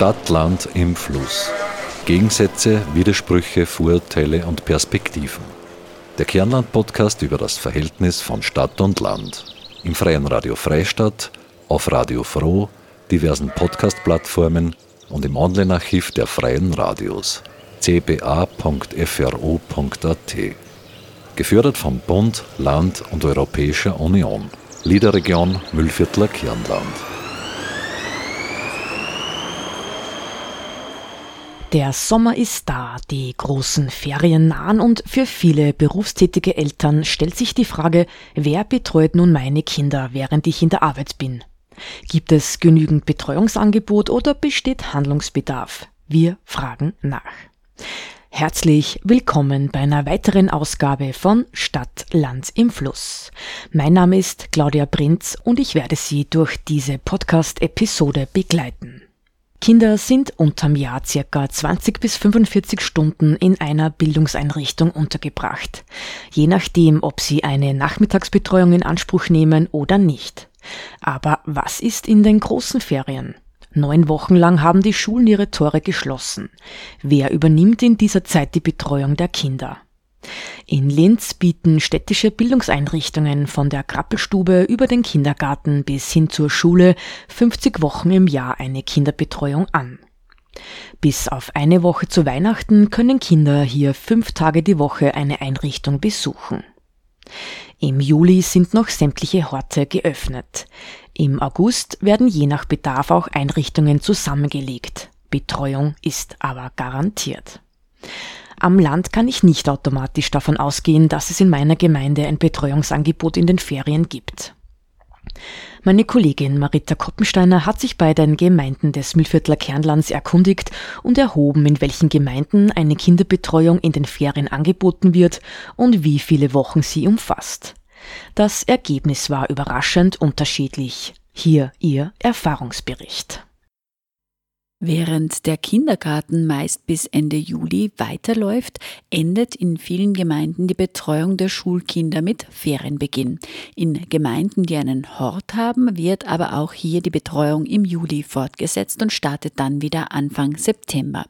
Stadt-Land im Fluss. Gegensätze, Widersprüche, Vorurteile und Perspektiven. Der Kernland-Podcast über das Verhältnis von Stadt und Land. Im Freien Radio Freistadt, auf Radio Froh, diversen Podcast-Plattformen und im Online-Archiv der Freien Radios cba.fro.at. Gefördert vom Bund, Land und Europäischer Union. Liederregion Müllviertler Kirnland. Der Sommer ist da, die großen Ferien nahen und für viele berufstätige Eltern stellt sich die Frage, wer betreut nun meine Kinder, während ich in der Arbeit bin? Gibt es genügend Betreuungsangebot oder besteht Handlungsbedarf? Wir fragen nach. Herzlich willkommen bei einer weiteren Ausgabe von Stadt, Land im Fluss. Mein Name ist Claudia Prinz und ich werde Sie durch diese Podcast-Episode begleiten. Kinder sind unterm Jahr circa 20 bis 45 Stunden in einer Bildungseinrichtung untergebracht, je nachdem, ob sie eine Nachmittagsbetreuung in Anspruch nehmen oder nicht. Aber was ist in den großen Ferien? Neun Wochen lang haben die Schulen ihre Tore geschlossen. Wer übernimmt in dieser Zeit die Betreuung der Kinder? In Linz bieten städtische Bildungseinrichtungen von der Krappelstube über den Kindergarten bis hin zur Schule 50 Wochen im Jahr eine Kinderbetreuung an. Bis auf eine Woche zu Weihnachten können Kinder hier fünf Tage die Woche eine Einrichtung besuchen. Im Juli sind noch sämtliche Horte geöffnet. Im August werden je nach Bedarf auch Einrichtungen zusammengelegt. Betreuung ist aber garantiert. Am Land kann ich nicht automatisch davon ausgehen, dass es in meiner Gemeinde ein Betreuungsangebot in den Ferien gibt. Meine Kollegin Marita Koppensteiner hat sich bei den Gemeinden des Mühlviertler Kernlands erkundigt und erhoben, in welchen Gemeinden eine Kinderbetreuung in den Ferien angeboten wird und wie viele Wochen sie umfasst. Das Ergebnis war überraschend unterschiedlich. Hier Ihr Erfahrungsbericht. Während der Kindergarten meist bis Ende Juli weiterläuft, endet in vielen Gemeinden die Betreuung der Schulkinder mit Ferienbeginn. In Gemeinden, die einen Hort haben, wird aber auch hier die Betreuung im Juli fortgesetzt und startet dann wieder Anfang September.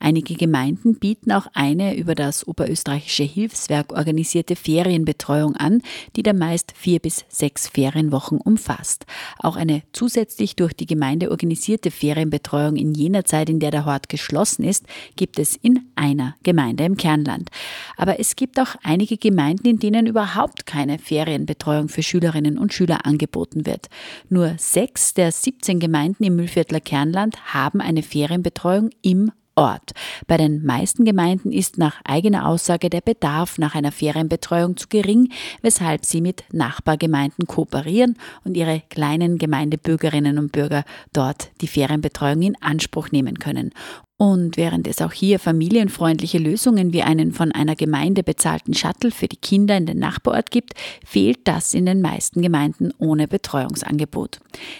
Einige Gemeinden bieten auch eine über das Oberösterreichische Hilfswerk organisierte Ferienbetreuung an, die dann meist vier bis sechs Ferienwochen umfasst. Auch eine zusätzlich durch die Gemeinde organisierte Ferienbetreuung in jener Zeit, in der der Hort geschlossen ist, gibt es in einer Gemeinde im Kernland. Aber es gibt auch einige Gemeinden, in denen überhaupt keine Ferienbetreuung für Schülerinnen und Schüler angeboten wird. Nur sechs der 17 Gemeinden im Mühlviertler Kernland haben eine Ferienbetreuung im Ort. Bei den meisten Gemeinden ist nach eigener Aussage der Bedarf nach einer Ferienbetreuung zu gering, weshalb sie mit Nachbargemeinden kooperieren und ihre kleinen Gemeindebürgerinnen und Bürger dort die Ferienbetreuung in Anspruch nehmen können. Und während es auch hier familienfreundliche Lösungen wie einen von einer Gemeinde bezahlten Shuttle für die Kinder in den Nachbarort gibt, fehlt das in den meisten Gemeinden ohne Betreuungsangebot.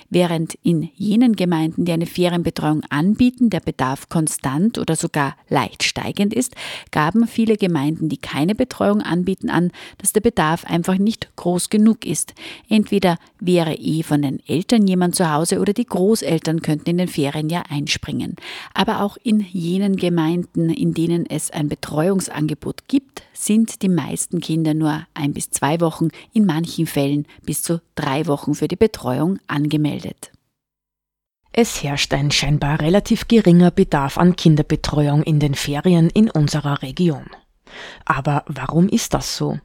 Während in jenen Gemeinden, die eine Ferienbetreuung anbieten, der Bedarf konstant oder sogar leicht steigend ist, gaben viele Gemeinden, die keine Betreuung anbieten, an, dass der Bedarf einfach nicht groß genug ist. Entweder wäre eh von den Eltern jemand zu Hause oder die Großeltern könnten in den Ferien ja einspringen. Aber auch in jenen Gemeinden, in denen es ein Betreuungsangebot gibt, sind die meisten Kinder nur ein bis zwei Wochen, in manchen Fällen bis zu drei Wochen für die Betreuung angemeldet. Es herrscht ein scheinbar relativ geringer Bedarf an Kinderbetreuung in den Ferien in unserer Region. Aber warum ist das so?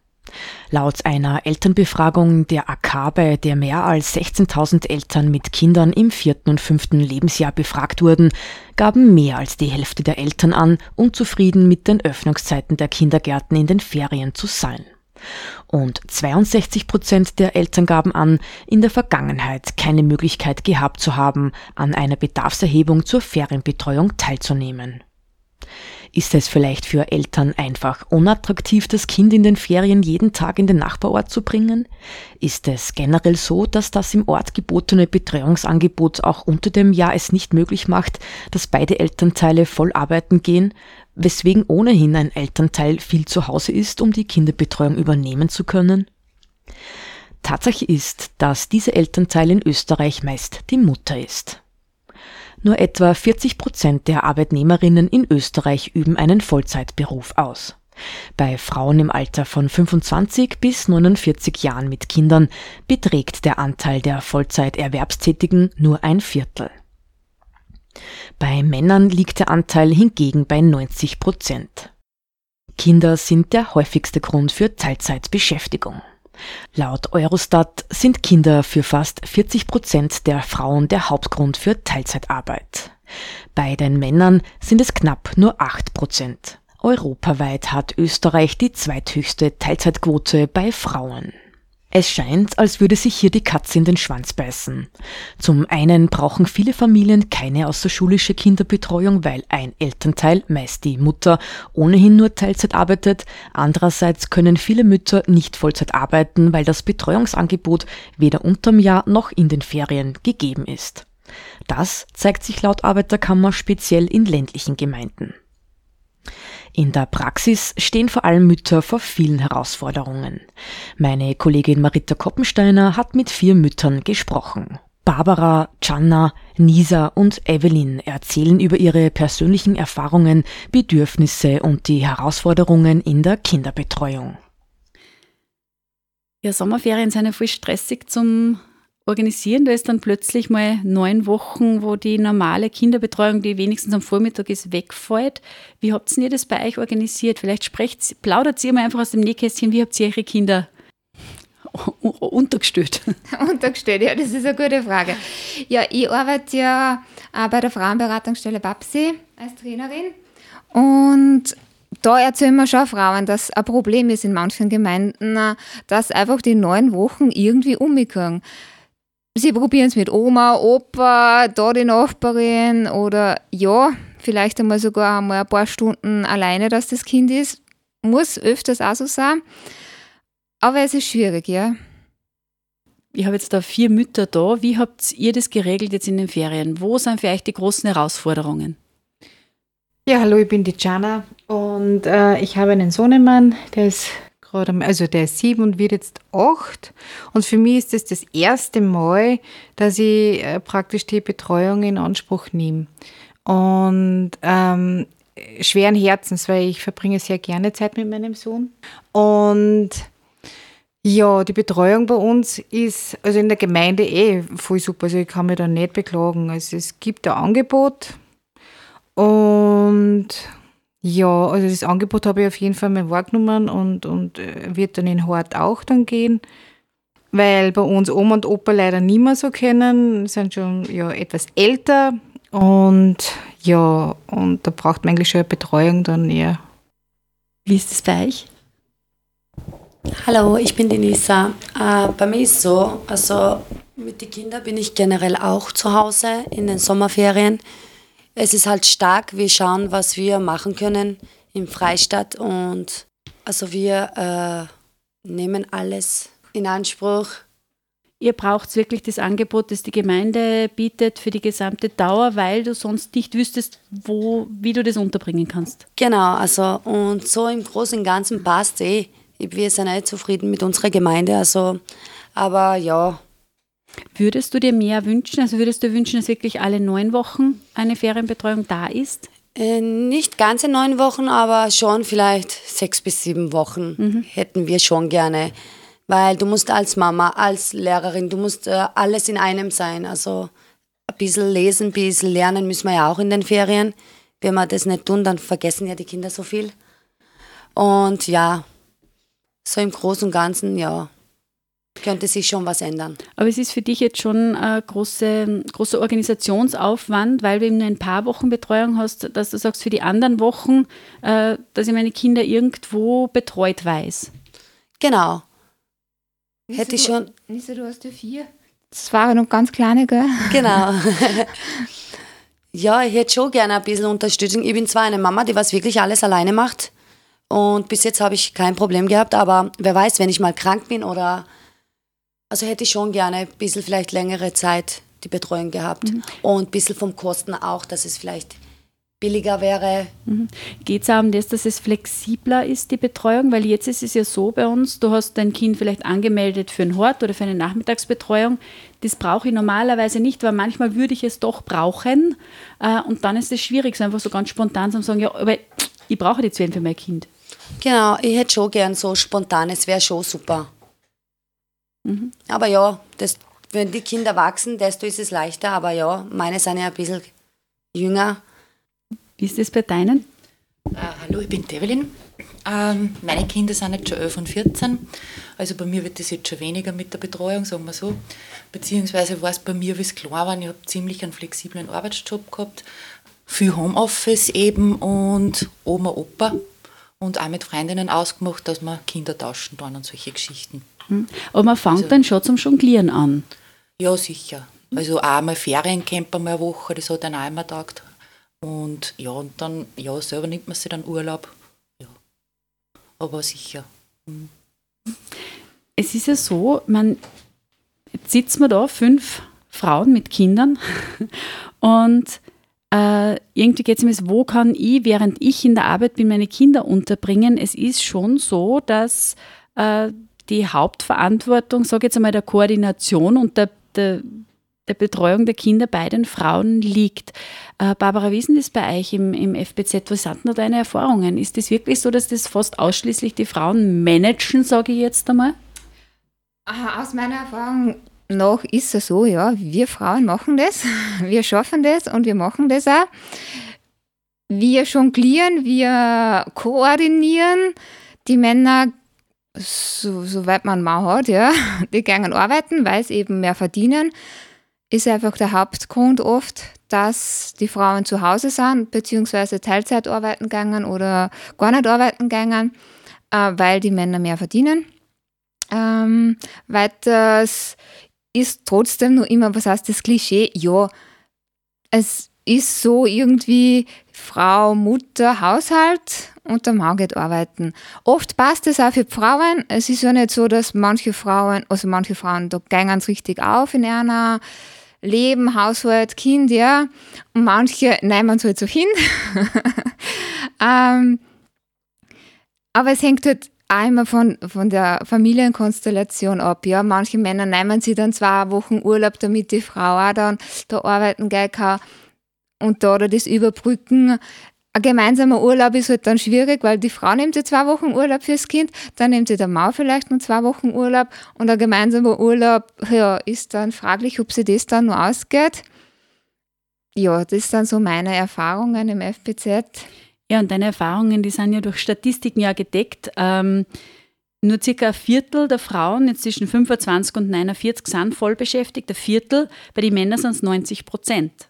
Laut einer Elternbefragung der AK, bei der mehr als 16.000 Eltern mit Kindern im vierten und fünften Lebensjahr befragt wurden, gaben mehr als die Hälfte der Eltern an, unzufrieden mit den Öffnungszeiten der Kindergärten in den Ferien zu sein. Und 62 Prozent der Eltern gaben an, in der Vergangenheit keine Möglichkeit gehabt zu haben, an einer Bedarfserhebung zur Ferienbetreuung teilzunehmen. Ist es vielleicht für Eltern einfach unattraktiv, das Kind in den Ferien jeden Tag in den Nachbarort zu bringen? Ist es generell so, dass das im Ort gebotene Betreuungsangebot auch unter dem Jahr es nicht möglich macht, dass beide Elternteile voll arbeiten gehen, weswegen ohnehin ein Elternteil viel zu Hause ist, um die Kinderbetreuung übernehmen zu können? Tatsache ist, dass dieser Elternteil in Österreich meist die Mutter ist. Nur etwa 40 Prozent der Arbeitnehmerinnen in Österreich üben einen Vollzeitberuf aus. Bei Frauen im Alter von 25 bis 49 Jahren mit Kindern beträgt der Anteil der Vollzeiterwerbstätigen nur ein Viertel. Bei Männern liegt der Anteil hingegen bei 90 Prozent. Kinder sind der häufigste Grund für Teilzeitbeschäftigung. Laut Eurostat sind Kinder für fast 40 Prozent der Frauen der Hauptgrund für Teilzeitarbeit. Bei den Männern sind es knapp nur 8 Prozent. Europaweit hat Österreich die zweithöchste Teilzeitquote bei Frauen. Es scheint, als würde sich hier die Katze in den Schwanz beißen. Zum einen brauchen viele Familien keine außerschulische Kinderbetreuung, weil ein Elternteil, meist die Mutter, ohnehin nur Teilzeit arbeitet. Andererseits können viele Mütter nicht Vollzeit arbeiten, weil das Betreuungsangebot weder unterm Jahr noch in den Ferien gegeben ist. Das zeigt sich laut Arbeiterkammer speziell in ländlichen Gemeinden. In der Praxis stehen vor allem Mütter vor vielen Herausforderungen. Meine Kollegin Marita Koppensteiner hat mit vier Müttern gesprochen. Barbara, Gianna, Nisa und Evelyn erzählen über ihre persönlichen Erfahrungen, Bedürfnisse und die Herausforderungen in der Kinderbetreuung. Ja, Sommerferien sind ja voll stressig zum organisieren. Da ist dann plötzlich mal neun Wochen, wo die normale Kinderbetreuung, die wenigstens am Vormittag ist, wegfällt. Wie habt ihr das bei euch organisiert? Vielleicht sprecht, plaudert ihr mal einfach aus dem Nähkästchen, wie habt ihr eure Kinder untergestellt? untergestellt, ja, das ist eine gute Frage. Ja, ich arbeite ja bei der Frauenberatungsstelle Babsi als Trainerin und da erzählen wir schon Frauen, dass ein Problem ist in manchen Gemeinden, dass einfach die neun Wochen irgendwie umgehen sie probieren es mit Oma, Opa, da die Nachbarin oder ja, vielleicht einmal sogar einmal ein paar Stunden alleine, dass das Kind ist. Muss öfters auch so sein. Aber es ist schwierig, ja. Ich habe jetzt da vier Mütter da. Wie habt ihr das geregelt jetzt in den Ferien? Wo sind für euch die großen Herausforderungen? Ja, hallo, ich bin die Jana und äh, ich habe einen Sohnemann, der ist gerade, also der ist sieben und wird jetzt acht. Und für mich ist das das erste Mal, dass ich äh, praktisch die Betreuung in Anspruch nehme. Und ähm, schweren Herzens, weil ich verbringe sehr gerne Zeit mit meinem Sohn. Und ja, die Betreuung bei uns ist also in der Gemeinde eh voll super. Also ich kann mich da nicht beklagen. Also es gibt ein Angebot und ja, also das Angebot habe ich auf jeden Fall mal wahrgenommen und, und äh, wird dann in Hort auch dann gehen. Weil bei uns Oma und Opa leider nicht mehr so kennen, sind schon ja, etwas älter und ja, und da braucht man eigentlich schon eine Betreuung dann eher. Wie ist es bei euch? Hallo, ich bin die Nisa. Äh, bei mir ist es so, also mit den Kindern bin ich generell auch zu Hause in den Sommerferien es ist halt stark. Wir schauen, was wir machen können im Freistaat und also wir äh, nehmen alles in Anspruch. Ihr braucht wirklich das Angebot, das die Gemeinde bietet für die gesamte Dauer, weil du sonst nicht wüsstest, wo, wie du das unterbringen kannst. Genau, also und so im Großen und Ganzen passt eh. Wir sind eh zufrieden mit unserer Gemeinde, also aber ja, Würdest du dir mehr wünschen? Also würdest du wünschen, dass wirklich alle neun Wochen eine Ferienbetreuung da ist? Äh, nicht ganze neun Wochen, aber schon vielleicht sechs bis sieben Wochen mhm. hätten wir schon gerne. Weil du musst als Mama, als Lehrerin, du musst äh, alles in einem sein. Also ein bisschen lesen, ein bisschen lernen müssen wir ja auch in den Ferien. Wenn wir das nicht tun, dann vergessen ja die Kinder so viel. Und ja, so im Großen und Ganzen, ja, könnte sich schon was ändern. Aber es ist für dich jetzt schon ein großer große Organisationsaufwand, weil du eben nur ein paar Wochen Betreuung hast, dass du sagst, für die anderen Wochen, äh, dass ich meine Kinder irgendwo betreut weiß. Genau. Nisse, Hätte ich schon. Nisse, du hast ja vier. Das waren noch ganz kleine, gell? Genau. ja, ich hätte schon gerne ein bisschen Unterstützung. Ich bin zwar eine Mama, die was wirklich alles alleine macht. Und bis jetzt habe ich kein Problem gehabt, aber wer weiß, wenn ich mal krank bin oder also hätte ich schon gerne ein bisschen vielleicht längere Zeit die Betreuung gehabt mhm. und ein bisschen vom Kosten auch, dass es vielleicht billiger wäre. Mhm. Geht es auch um das, dass es flexibler ist, die Betreuung? Weil jetzt ist es ja so bei uns, du hast dein Kind vielleicht angemeldet für einen Hort oder für eine Nachmittagsbetreuung. Das brauche ich normalerweise nicht, weil manchmal würde ich es doch brauchen. Äh, und dann ist es schwierig, so einfach so ganz spontan zu sagen, ja, aber ich brauche die zwei für mein Kind. Genau, ich hätte schon gern so spontan, es wäre schon super. Mhm. Aber ja, das, wenn die Kinder wachsen, desto ist es leichter. Aber ja, meine sind ja ein bisschen jünger wie ist das bei deinen? Uh, hallo, ich bin Develin. Ähm, meine Kinder sind jetzt schon 11 und 14. Also bei mir wird das jetzt schon weniger mit der Betreuung, sagen wir so. Beziehungsweise war es bei mir, wie es klar war, ich habe ziemlich einen flexiblen Arbeitsjob gehabt. Viel Homeoffice eben und Oma, Opa. Und auch mit Freundinnen ausgemacht, dass wir Kinder tauschen dann und solche Geschichten. Aber man fängt also, dann schon zum Jonglieren an. Ja, sicher. Also auch mal Feriencamp einmal eine Woche, das hat dann auch immer getaugt. Und ja, und dann, ja, selber nimmt man sich dann Urlaub. Ja. Aber sicher. Mhm. Es ist ja so, man, jetzt sitzen wir da, fünf Frauen mit Kindern und äh, irgendwie geht es mir, wo kann ich, während ich in der Arbeit bin, meine Kinder unterbringen? Es ist schon so, dass äh, die Hauptverantwortung, sage jetzt einmal, der Koordination und der, der der Betreuung der Kinder bei den Frauen liegt. Äh, Barbara, wie ist denn das bei euch im, im FBZ? Was sind da deine Erfahrungen? Ist es wirklich so, dass das fast ausschließlich die Frauen managen, sage ich jetzt einmal? Aus meiner Erfahrung noch ist es so, ja, wir Frauen machen das, wir schaffen das und wir machen das auch. Wir jonglieren, wir koordinieren. Die Männer, so, soweit man mal hat, ja, die gehen arbeiten, weil sie eben mehr verdienen ist einfach der Hauptgrund oft, dass die Frauen zu Hause sind, beziehungsweise Teilzeit arbeiten gegangen oder gar nicht arbeiten gegangen, äh, weil die Männer mehr verdienen. Ähm, weiters ist trotzdem nur immer, was heißt das Klischee? Ja, es ist so irgendwie Frau, Mutter, Haushalt und der Mann geht arbeiten. Oft passt es auch für Frauen. Es ist ja nicht so, dass manche Frauen, also manche Frauen, da gehen es richtig auf in einer Leben, Haushalt, Kind, ja. Und manche nehmen es halt so hin. ähm, aber es hängt halt auch immer von, von der Familienkonstellation ab. Ja, manche Männer nehmen sich dann zwei Wochen Urlaub, damit die Frau auch dann da arbeiten gehen kann und da das überbrücken ein gemeinsamer Urlaub ist halt dann schwierig, weil die Frau nimmt ja zwei Wochen Urlaub fürs Kind, dann nimmt ja der Mann vielleicht noch zwei Wochen Urlaub und ein gemeinsamer Urlaub, ja, ist dann fraglich, ob sie das dann nur ausgeht. Ja, das sind so meine Erfahrungen im FPZ. Ja, und deine Erfahrungen, die sind ja durch Statistiken ja gedeckt. Ähm, nur circa ein Viertel der Frauen, jetzt zwischen 25 und 49, sind voll beschäftigt. Ein Viertel, bei den Männern sind es 90 Prozent.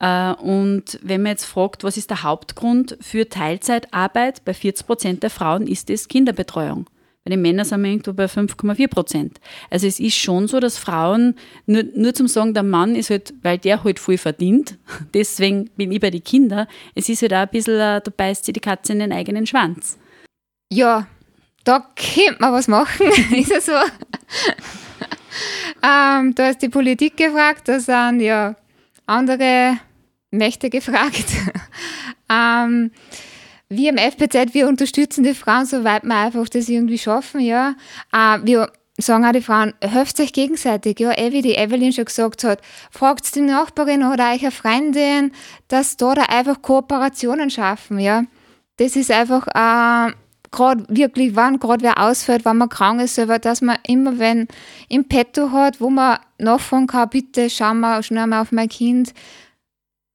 Äh, und wenn man jetzt fragt, was ist der Hauptgrund für Teilzeitarbeit, bei 40 Prozent der Frauen ist es Kinderbetreuung. Bei den Männern sind wir irgendwo bei 5,4 Prozent. Also es ist schon so, dass Frauen, nur, nur zum Sagen, der Mann ist halt, weil der halt viel verdient, deswegen bin ich bei den Kindern, es ist halt auch ein bisschen, äh, da beißt sie die Katze in den eigenen Schwanz. Ja, da könnte man was machen, ist ja so. ähm, da ist die Politik gefragt, da sind ja andere Mächte gefragt. ähm, wir im FPZ, wir unterstützen die Frauen, soweit wir einfach das irgendwie schaffen, ja. Äh, wir sagen auch die Frauen, helft euch gegenseitig, ja, wie die Evelyn schon gesagt hat, fragt die Nachbarin oder eine Freundin, dass da, da einfach Kooperationen schaffen, ja. Das ist einfach äh, gerade wirklich, wann gerade wer ausfällt, wenn man krank ist, selber, dass man immer, wenn im Petto hat, wo man nachfragen kann, bitte schau mal schnell mal auf mein Kind,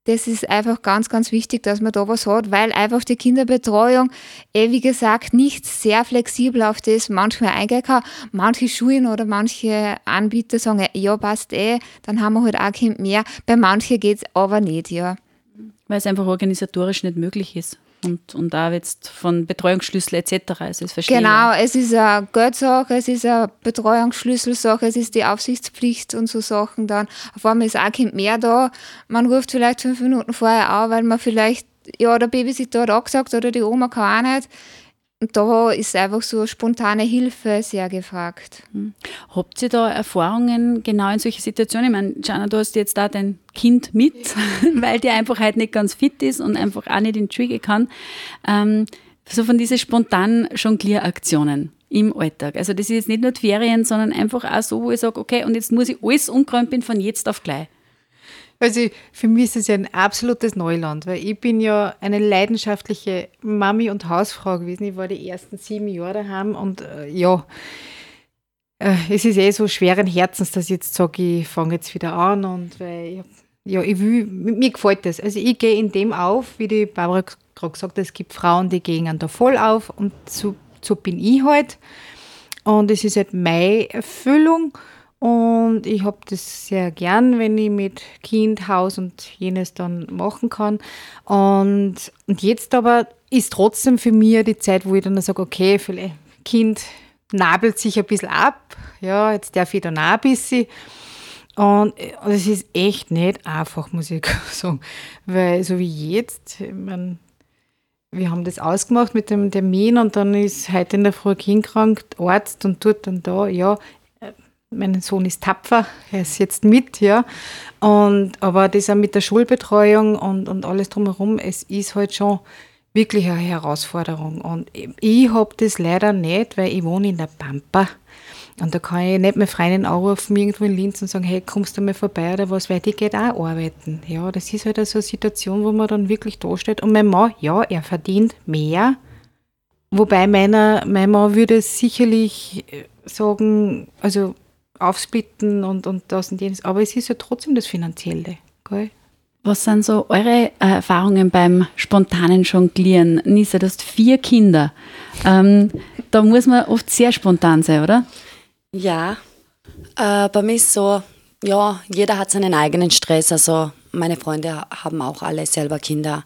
das ist einfach ganz, ganz wichtig, dass man da was hat, weil einfach die Kinderbetreuung, eh wie gesagt, nicht sehr flexibel auf das manchmal eingehen kann. Manche Schulen oder manche Anbieter sagen, ja, passt eh, dann haben wir halt auch ein Kind mehr. Bei manchen geht es aber nicht, ja. Weil es einfach organisatorisch nicht möglich ist und, und auch jetzt von Betreuungsschlüssel etc. Also es genau, es ist eine Geldsache, es ist eine Betreuungsschlüsselsache, es ist die Aufsichtspflicht und so Sachen dann. Auf einmal ist auch ein Kind mehr da. Man ruft vielleicht fünf Minuten vorher an, weil man vielleicht, ja, der Babysitter hat angesagt oder die Oma kann auch nicht. Und da ist einfach so spontane Hilfe sehr gefragt. Hm. Habt ihr da Erfahrungen genau in solchen Situationen? Ich meine, Jana, du hast jetzt da dein Kind mit, weil der einfach halt nicht ganz fit ist und einfach auch nicht in die kann. Ähm, so von diesen spontanen Jonglieraktionen im Alltag. Also das ist jetzt nicht nur die Ferien, sondern einfach auch so, wo ich sage, okay, und jetzt muss ich alles umkrempeln von jetzt auf gleich. Also für mich ist es ja ein absolutes Neuland, weil ich bin ja eine leidenschaftliche Mami und Hausfrau gewesen. Ich war die ersten sieben Jahre daheim und äh, ja, äh, es ist eh so schweren Herzens, dass ich jetzt sage, ich fange jetzt wieder an und weil ja, ich will, mir gefällt das. Also ich gehe in dem auf, wie die Barbara gerade gesagt hat, es gibt Frauen, die gehen da voll auf und so, so bin ich halt. Und es ist halt meine Erfüllung. Und ich habe das sehr gern, wenn ich mit Kind, Haus und jenes dann machen kann. Und, und jetzt aber ist trotzdem für mich die Zeit, wo ich dann sage, okay, vielleicht Kind nabelt sich ein bisschen ab. Ja, jetzt darf ich dann auch ein bisschen. Und es ist echt nicht einfach, muss ich sagen. Weil so wie jetzt, ich mein, wir haben das ausgemacht mit dem Termin und dann ist heute in der Früh Kind krank, Arzt und tut dann da, ja, mein Sohn ist tapfer, er ist jetzt mit, ja. Und, aber das auch mit der Schulbetreuung und, und alles drumherum, es ist halt schon wirklich eine Herausforderung. Und ich habe das leider nicht, weil ich wohne in der Pampa. Und da kann ich nicht mehr Freundin anrufen, irgendwo in Linz und sagen, hey, kommst du mal vorbei oder was, weil die geht auch arbeiten. Ja, das ist halt so eine Situation, wo man dann wirklich da steht. Und mein Mann, ja, er verdient mehr. Wobei meiner, mein Mann würde sicherlich sagen, also aufsplitten und, und das und jenes. Aber es ist ja trotzdem das Finanzielle. Gell? Was sind so eure äh, Erfahrungen beim spontanen Jonglieren? Nisa, du hast vier Kinder. Ähm, da muss man oft sehr spontan sein, oder? Ja, äh, bei mir ist so, ja, jeder hat seinen eigenen Stress. Also meine Freunde haben auch alle selber Kinder.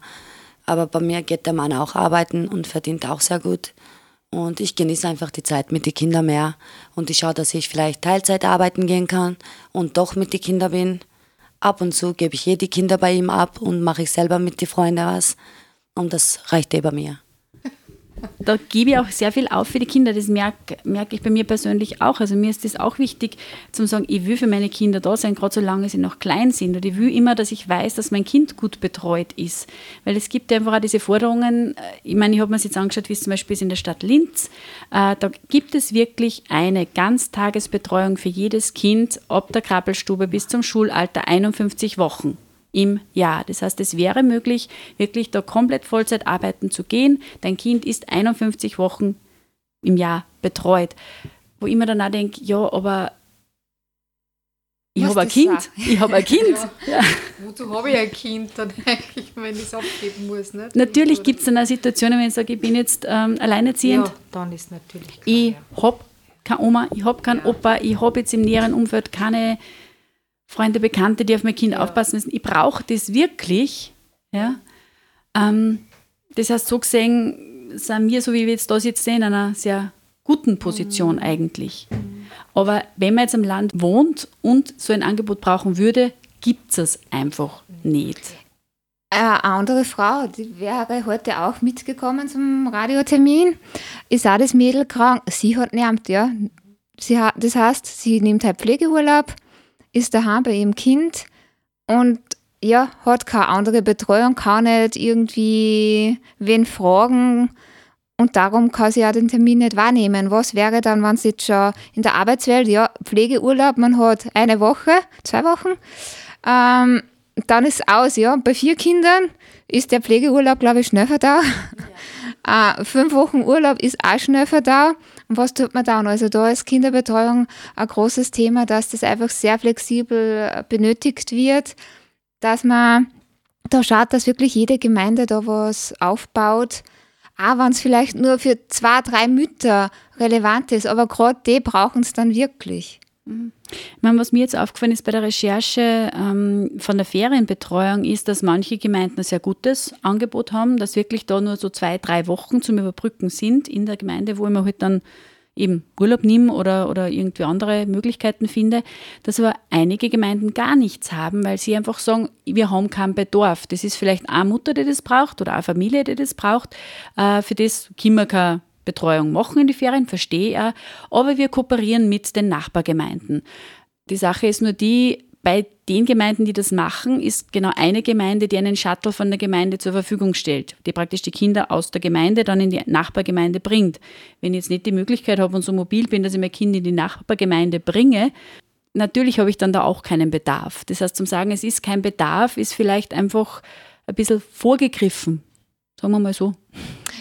Aber bei mir geht der Mann auch arbeiten und verdient auch sehr gut. Und ich genieße einfach die Zeit mit den Kindern mehr. Und ich schaue, dass ich vielleicht Teilzeit arbeiten gehen kann und doch mit den Kindern bin. Ab und zu gebe ich eh die Kinder bei ihm ab und mache ich selber mit den Freunden was. Und das reicht eh bei mir da gebe ich auch sehr viel auf für die Kinder. Das merke, merke ich bei mir persönlich auch. Also mir ist das auch wichtig, zu sagen, ich will für meine Kinder da sein, gerade solange sie noch klein sind. Und ich will immer, dass ich weiß, dass mein Kind gut betreut ist. Weil es gibt einfach auch diese Forderungen. Äh, ich meine, ich habe mir das jetzt angeschaut, wie es zum Beispiel ist in der Stadt Linz. Äh, da gibt es wirklich eine Ganztagesbetreuung für jedes Kind ab der Krabbelstube bis zum Schulalter 51 Wochen im Jahr. Das heißt, es wäre möglich, wirklich da komplett Vollzeit arbeiten zu gehen. Dein Kind ist 51 Wochen im Jahr betreut. Wo ich mir dann auch denke, ja, aber ich habe ein Kind. Sagen? Ich habe ein Kind. Ja. Ja. Wozu habe ich ein Kind dann eigentlich, wenn ich es abgeben muss? Nicht? Natürlich gibt es dann auch Situationen, wenn ich sage, ich bin jetzt ähm, alleinerziehend. Ja, dann ist natürlich klar, Ich ja. habe keine Oma, ich habe keinen Opa, ich habe jetzt im näheren Umfeld keine Freunde, Bekannte, die auf mein Kind ja. aufpassen müssen. Ich brauche das wirklich. Ja? Ähm, das heißt, so gesehen sind wir, so wie wir jetzt da sitzen, in einer sehr guten Position mhm. eigentlich. Mhm. Aber wenn man jetzt am Land wohnt und so ein Angebot brauchen würde, gibt es einfach nicht. Eine andere Frau, die wäre heute auch mitgekommen zum Radiotermin, ist auch das Mädel krank. Sie hat niemand, ja. Sie hat, das heißt, sie nimmt halt Pflegeurlaub ist daheim bei ihrem Kind und ja, hat keine andere Betreuung, kann nicht irgendwie wen fragen und darum kann sie ja den Termin nicht wahrnehmen. Was wäre dann, wenn sie jetzt schon in der Arbeitswelt, ja, Pflegeurlaub, man hat eine Woche, zwei Wochen, ähm, dann ist aus, ja. Bei vier Kindern ist der Pflegeurlaub, glaube ich, schneller da. Ja. äh, fünf Wochen Urlaub ist auch schneller da. Und was tut man dann? Also da ist Kinderbetreuung ein großes Thema, dass das einfach sehr flexibel benötigt wird, dass man da schaut, dass wirklich jede Gemeinde da was aufbaut, auch wenn es vielleicht nur für zwei, drei Mütter relevant ist, aber gerade die brauchen es dann wirklich. Ich meine, was mir jetzt aufgefallen ist bei der Recherche ähm, von der Ferienbetreuung, ist, dass manche Gemeinden ein sehr gutes Angebot haben, dass wirklich da nur so zwei, drei Wochen zum Überbrücken sind in der Gemeinde, wo ich mir halt dann eben Urlaub nehme oder, oder irgendwie andere Möglichkeiten finde, dass aber einige Gemeinden gar nichts haben, weil sie einfach sagen, wir haben keinen Bedarf. Das ist vielleicht eine Mutter, die das braucht oder eine Familie, die das braucht. Äh, für das können wir keine Betreuung machen in die Ferien, verstehe ich auch, aber wir kooperieren mit den Nachbargemeinden. Die Sache ist nur die, bei den Gemeinden, die das machen, ist genau eine Gemeinde, die einen Shuttle von der Gemeinde zur Verfügung stellt, die praktisch die Kinder aus der Gemeinde dann in die Nachbargemeinde bringt. Wenn ich jetzt nicht die Möglichkeit habe und so mobil bin, dass ich mein Kind in die Nachbargemeinde bringe, natürlich habe ich dann da auch keinen Bedarf. Das heißt, zum Sagen, es ist kein Bedarf, ist vielleicht einfach ein bisschen vorgegriffen. Sagen wir mal so.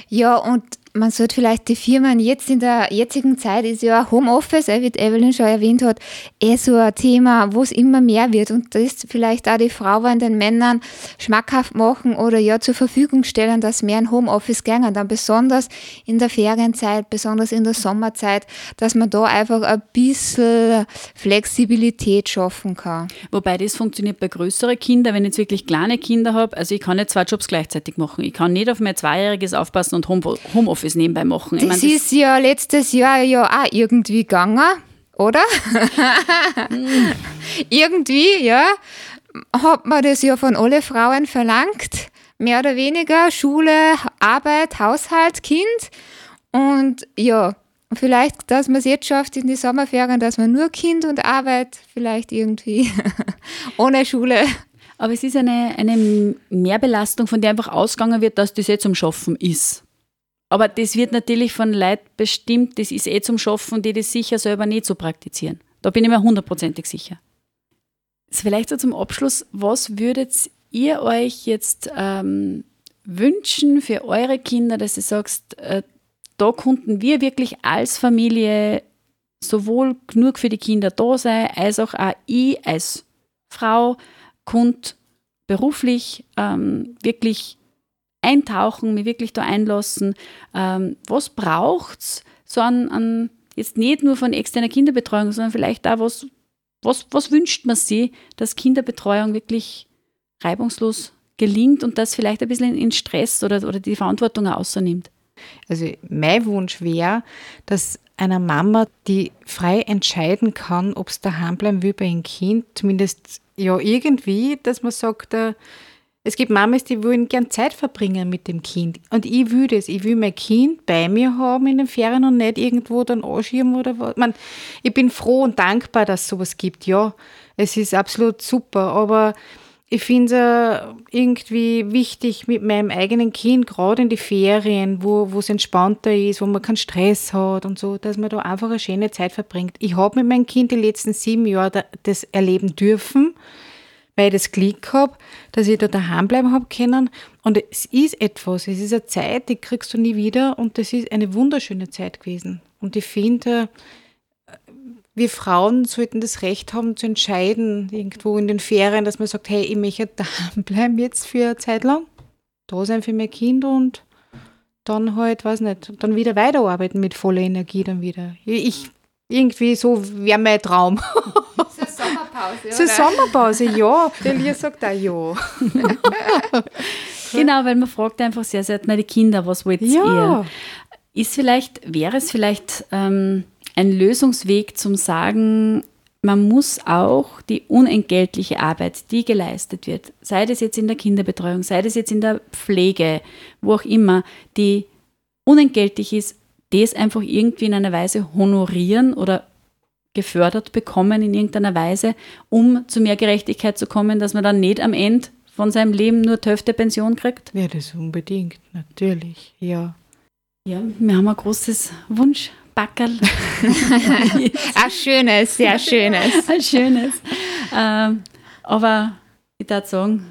Ja, und man sollte vielleicht die Firmen jetzt in der jetzigen Zeit ist ja Homeoffice, wie Evelyn schon erwähnt hat, eh so ein Thema, wo es immer mehr wird und das vielleicht auch die Frauen den Männern schmackhaft machen oder ja zur Verfügung stellen, dass mehr in Homeoffice gehen, dann besonders in der Ferienzeit, besonders in der Sommerzeit, dass man da einfach ein bisschen Flexibilität schaffen kann. Wobei das funktioniert bei größeren Kindern, wenn ich jetzt wirklich kleine Kinder habe, also ich kann nicht zwei Jobs gleichzeitig machen. Ich kann nicht auf mein Zweijähriges aufpassen und Homeoffice nebenbei machen. Das, mein, das ist ja letztes Jahr ja auch irgendwie gegangen, oder? irgendwie, ja, hat man das ja von alle Frauen verlangt, mehr oder weniger, Schule, Arbeit, Haushalt, Kind und ja, vielleicht, dass man es jetzt schafft in die Sommerferien, dass man nur Kind und Arbeit vielleicht irgendwie ohne Schule aber es ist eine, eine Mehrbelastung, von der einfach ausgegangen wird, dass das jetzt zum Schaffen ist. Aber das wird natürlich von Leuten bestimmt, das ist eh zum Schaffen, die das sicher selber nicht so praktizieren. Da bin ich mir hundertprozentig sicher. Vielleicht so zum Abschluss, was würdet ihr euch jetzt ähm, wünschen für eure Kinder, dass ihr sagst, äh, da konnten wir wirklich als Familie sowohl genug für die Kinder da sein, als auch, auch ich als Frau konnte beruflich ähm, wirklich eintauchen, mich wirklich da einlassen. Ähm, was braucht es so an, an, jetzt nicht nur von externer Kinderbetreuung, sondern vielleicht auch, was, was, was wünscht man sich, dass Kinderbetreuung wirklich reibungslos gelingt und das vielleicht ein bisschen in Stress oder, oder die Verantwortung außernimmt? Also mein Wunsch wäre, dass einer Mama, die frei entscheiden kann, ob es daheim bleiben will bei ihrem Kind, zumindest ja irgendwie, dass man sagt, äh, es gibt Mamas, die wollen gern Zeit verbringen mit dem Kind. Und ich will das. Ich will mein Kind bei mir haben in den Ferien und nicht irgendwo dann anschieben oder was. Man, ich bin froh und dankbar, dass es sowas gibt. Ja, es ist absolut super. Aber ich finde es irgendwie wichtig mit meinem eigenen Kind, gerade in die Ferien, wo es entspannter ist, wo man keinen Stress hat und so, dass man da einfach eine schöne Zeit verbringt. Ich habe mit meinem Kind die letzten sieben Jahre das erleben dürfen weil ich das Glück habe, dass ich da daheim bleiben habe können. Und es ist etwas, es ist eine Zeit, die kriegst du nie wieder und das ist eine wunderschöne Zeit gewesen. Und ich finde, wir Frauen sollten das Recht haben zu entscheiden, irgendwo in den Ferien, dass man sagt, hey, ich möchte daheim bleiben jetzt für eine Zeit lang, da sein für mein Kind und dann halt, weiß nicht, dann wieder weiterarbeiten mit voller Energie dann wieder. Ich, irgendwie so wäre mein Traum. Sommerpause, Zur Sommerpause, ja. Der Lia sagt auch ja. genau, weil man fragt einfach sehr selten die Kinder, was wollt ja. ihr? Ist vielleicht, wäre es vielleicht ähm, ein Lösungsweg zum Sagen, man muss auch die unentgeltliche Arbeit, die geleistet wird, sei das jetzt in der Kinderbetreuung, sei das jetzt in der Pflege, wo auch immer, die unentgeltlich ist, das einfach irgendwie in einer Weise honorieren oder gefördert bekommen in irgendeiner Weise, um zu mehr Gerechtigkeit zu kommen, dass man dann nicht am Ende von seinem Leben nur Hälfte Pension kriegt? Ja, das unbedingt, natürlich, ja. Ja, wir haben ein großes Wunschbackerl. ein schönes, sehr schönes. ein schönes. Ähm, aber ich darf sagen,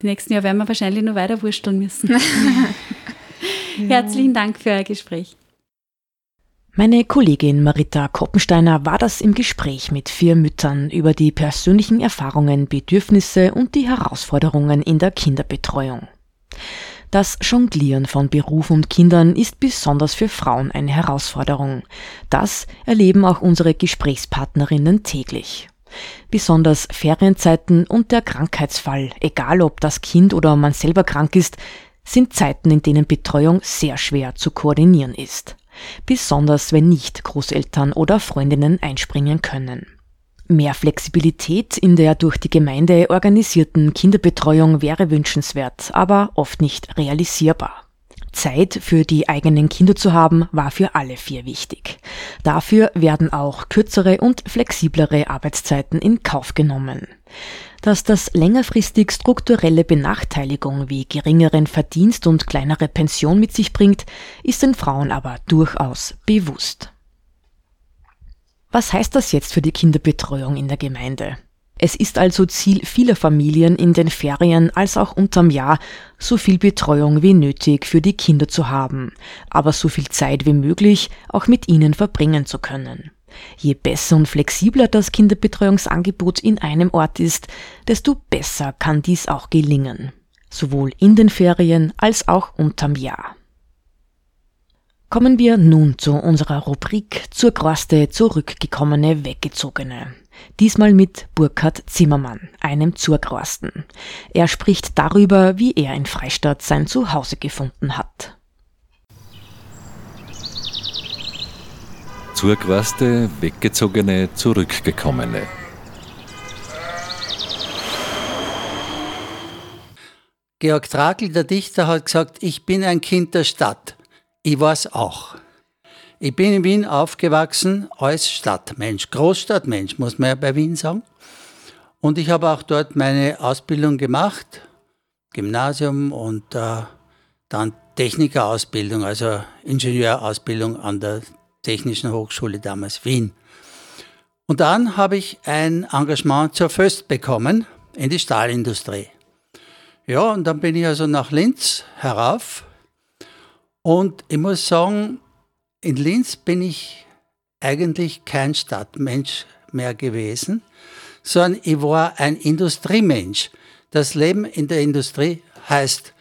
die nächsten Jahre werden wir wahrscheinlich noch weiter wursteln müssen. Herzlichen Dank für euer Gespräch. Meine Kollegin Marita Koppensteiner war das im Gespräch mit vier Müttern über die persönlichen Erfahrungen, Bedürfnisse und die Herausforderungen in der Kinderbetreuung. Das Jonglieren von Beruf und Kindern ist besonders für Frauen eine Herausforderung. Das erleben auch unsere Gesprächspartnerinnen täglich. Besonders Ferienzeiten und der Krankheitsfall, egal ob das Kind oder man selber krank ist, sind Zeiten, in denen Betreuung sehr schwer zu koordinieren ist besonders wenn nicht Großeltern oder Freundinnen einspringen können. Mehr Flexibilität in der durch die Gemeinde organisierten Kinderbetreuung wäre wünschenswert, aber oft nicht realisierbar. Zeit für die eigenen Kinder zu haben, war für alle vier wichtig. Dafür werden auch kürzere und flexiblere Arbeitszeiten in Kauf genommen. Dass das längerfristig strukturelle Benachteiligung wie geringeren Verdienst und kleinere Pension mit sich bringt, ist den Frauen aber durchaus bewusst. Was heißt das jetzt für die Kinderbetreuung in der Gemeinde? Es ist also Ziel vieler Familien in den Ferien als auch unterm Jahr, so viel Betreuung wie nötig für die Kinder zu haben, aber so viel Zeit wie möglich auch mit ihnen verbringen zu können. Je besser und flexibler das Kinderbetreuungsangebot in einem Ort ist, desto besser kann dies auch gelingen, sowohl in den Ferien als auch unterm Jahr. Kommen wir nun zu unserer Rubrik zur Kroste zurückgekommene Weggezogene. Diesmal mit Burkhard Zimmermann, einem Zurgrosten. Er spricht darüber, wie er in Freistadt sein Zuhause gefunden hat. Zurgroste, Weggezogene, Zurückgekommene. Georg Trakl, der Dichter, hat gesagt, ich bin ein Kind der Stadt. Ich war's auch. Ich bin in Wien aufgewachsen als Stadtmensch, Großstadtmensch, muss man ja bei Wien sagen. Und ich habe auch dort meine Ausbildung gemacht, Gymnasium und äh, dann Technikerausbildung, also Ingenieurausbildung an der Technischen Hochschule damals Wien. Und dann habe ich ein Engagement zur Föst bekommen in die Stahlindustrie. Ja, und dann bin ich also nach Linz herauf. Und ich muss sagen, in Linz bin ich eigentlich kein Stadtmensch mehr gewesen, sondern ich war ein Industriemensch. Das Leben in der Industrie heißt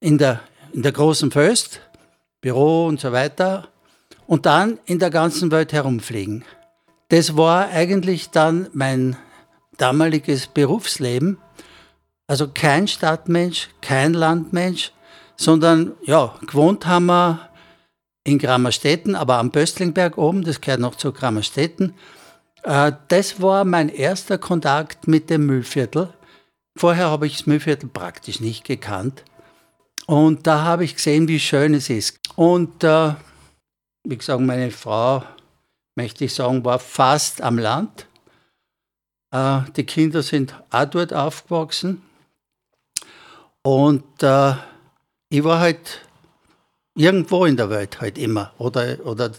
in der, in der großen Föst, Büro und so weiter, und dann in der ganzen Welt herumfliegen. Das war eigentlich dann mein damaliges Berufsleben. Also kein Stadtmensch, kein Landmensch, sondern ja, gewohnt haben wir in Grammerstetten, aber am Böstlingberg oben, das gehört noch zu Grammerstetten. Äh, das war mein erster Kontakt mit dem Müllviertel. Vorher habe ich das Müllviertel praktisch nicht gekannt. Und da habe ich gesehen, wie schön es ist. Und äh, wie gesagt, meine Frau, möchte ich sagen, war fast am Land. Äh, die Kinder sind auch dort aufgewachsen. Und äh, ich war halt irgendwo in der Welt halt immer. Oder, oder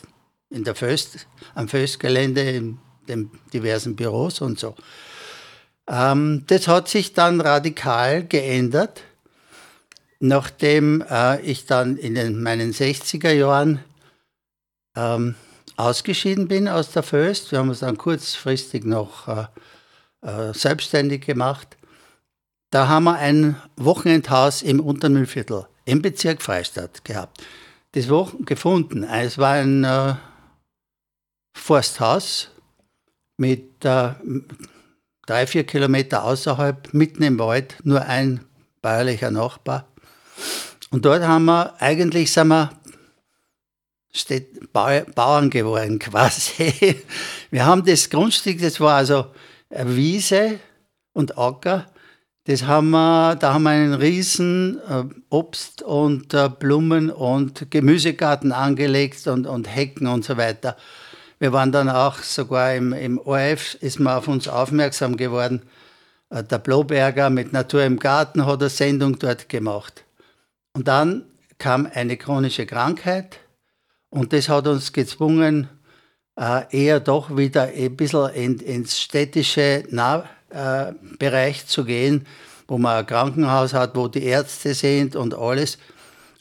in der Föst, am Föstgelände, in den diversen Büros und so. Ähm, das hat sich dann radikal geändert, nachdem äh, ich dann in den, meinen 60er Jahren ähm, ausgeschieden bin aus der Föst. Wir haben uns dann kurzfristig noch äh, äh, selbstständig gemacht. Da haben wir ein Wochenendhaus im Untermüllviertel im Bezirk Freistadt gehabt. Das war gefunden. Es war ein äh, Forsthaus mit äh, drei, vier Kilometer außerhalb, mitten im Wald, nur ein bäuerlicher Nachbar. Und dort haben wir, eigentlich sind wir Bauern geworden quasi. Wir haben das Grundstück, das war also Wiese und Acker das haben wir, da haben wir einen riesen äh, Obst- und äh, Blumen- und Gemüsegarten angelegt und, und Hecken und so weiter. Wir waren dann auch sogar im, im ORF, ist man auf uns aufmerksam geworden. Äh, der Bloberger mit Natur im Garten hat eine Sendung dort gemacht. Und dann kam eine chronische Krankheit und das hat uns gezwungen, eher doch wieder ein bisschen in, ins städtische nah Bereich zu gehen, wo man ein Krankenhaus hat, wo die Ärzte sind und alles.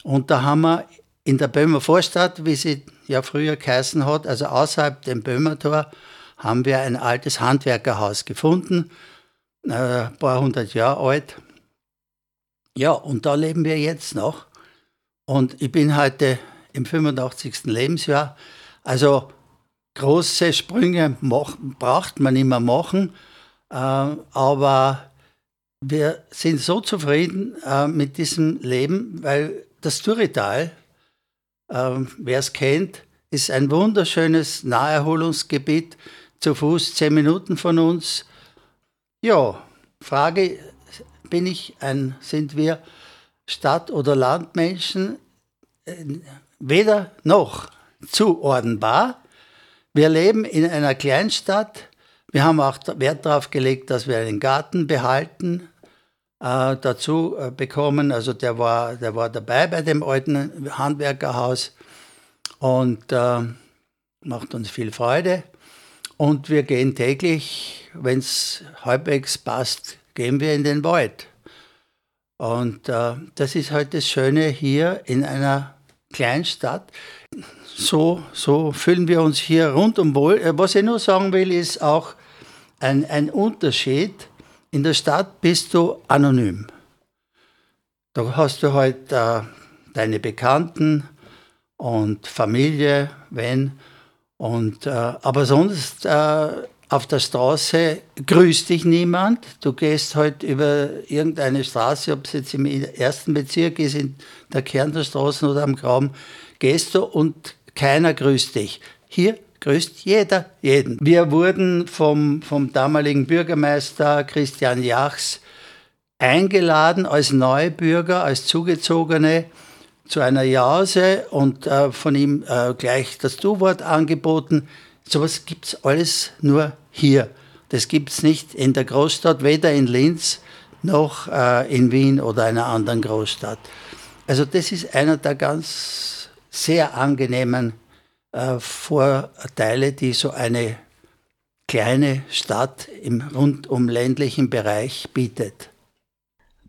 Und da haben wir in der Böhmer Vorstadt, wie sie ja früher geheißen hat, also außerhalb dem Böhmertor, haben wir ein altes Handwerkerhaus gefunden, äh, ein paar hundert Jahre alt. Ja, und da leben wir jetzt noch. Und ich bin heute im 85. Lebensjahr. Also große Sprünge braucht man mehr machen. Ähm, aber wir sind so zufrieden äh, mit diesem Leben, weil das Durital, ähm, wer es kennt, ist ein wunderschönes Naherholungsgebiet, zu Fuß zehn Minuten von uns. Ja, Frage, bin ich ein, sind wir Stadt- oder Landmenschen? weder noch zuordnenbar. Wir leben in einer Kleinstadt. Wir haben auch Wert darauf gelegt, dass wir einen Garten behalten, äh, dazu äh, bekommen. Also der war, der war dabei bei dem alten Handwerkerhaus und äh, macht uns viel Freude. Und wir gehen täglich, wenn es halbwegs passt, gehen wir in den Wald. Und äh, das ist halt das Schöne hier in einer Kleinstadt. So, so fühlen wir uns hier rundum wohl. Äh, was ich nur sagen will, ist auch ein, ein Unterschied. In der Stadt bist du anonym. Da hast du halt äh, deine Bekannten und Familie, wenn. Und, äh, aber sonst äh, auf der Straße grüßt dich niemand. Du gehst halt über irgendeine Straße, ob es jetzt im ersten Bezirk ist, in der Kern der Straßen oder am Graum, gehst du und keiner grüßt dich. Hier grüßt jeder jeden. Wir wurden vom, vom damaligen Bürgermeister Christian Jachs eingeladen als Neubürger, als Zugezogene zu einer Jause und äh, von ihm äh, gleich das Du-Wort angeboten. Sowas gibt es alles nur hier. Das gibt es nicht in der Großstadt, weder in Linz noch äh, in Wien oder einer anderen Großstadt. Also das ist einer der ganz sehr angenehmen äh, Vorteile, die so eine kleine Stadt im rundum ländlichen Bereich bietet.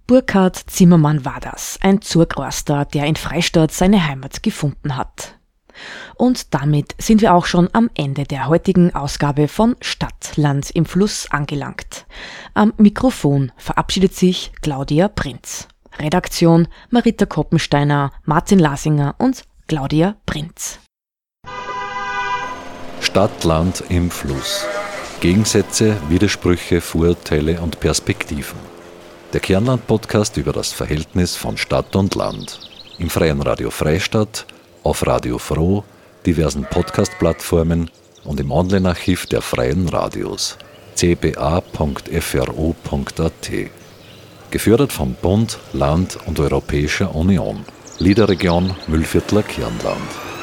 Burkhard Zimmermann war das, ein Zurgroster, der in Freistadt seine Heimat gefunden hat. Und damit sind wir auch schon am Ende der heutigen Ausgabe von Stadt, Land im Fluss angelangt. Am Mikrofon verabschiedet sich Claudia Prinz. Redaktion Marita Koppensteiner, Martin Lasinger und Claudia Prinz. Stadt, Land im Fluss. Gegensätze, Widersprüche, Vorurteile und Perspektiven. Der Kernland-Podcast über das Verhältnis von Stadt und Land. Im Freien Radio Freistadt auf Radio Froh, diversen Podcast-Plattformen und im Online-Archiv der Freien Radios cba.fro.at. Gefördert vom Bund, Land und Europäischer Union. Liederregion Müllviertler Kirnland.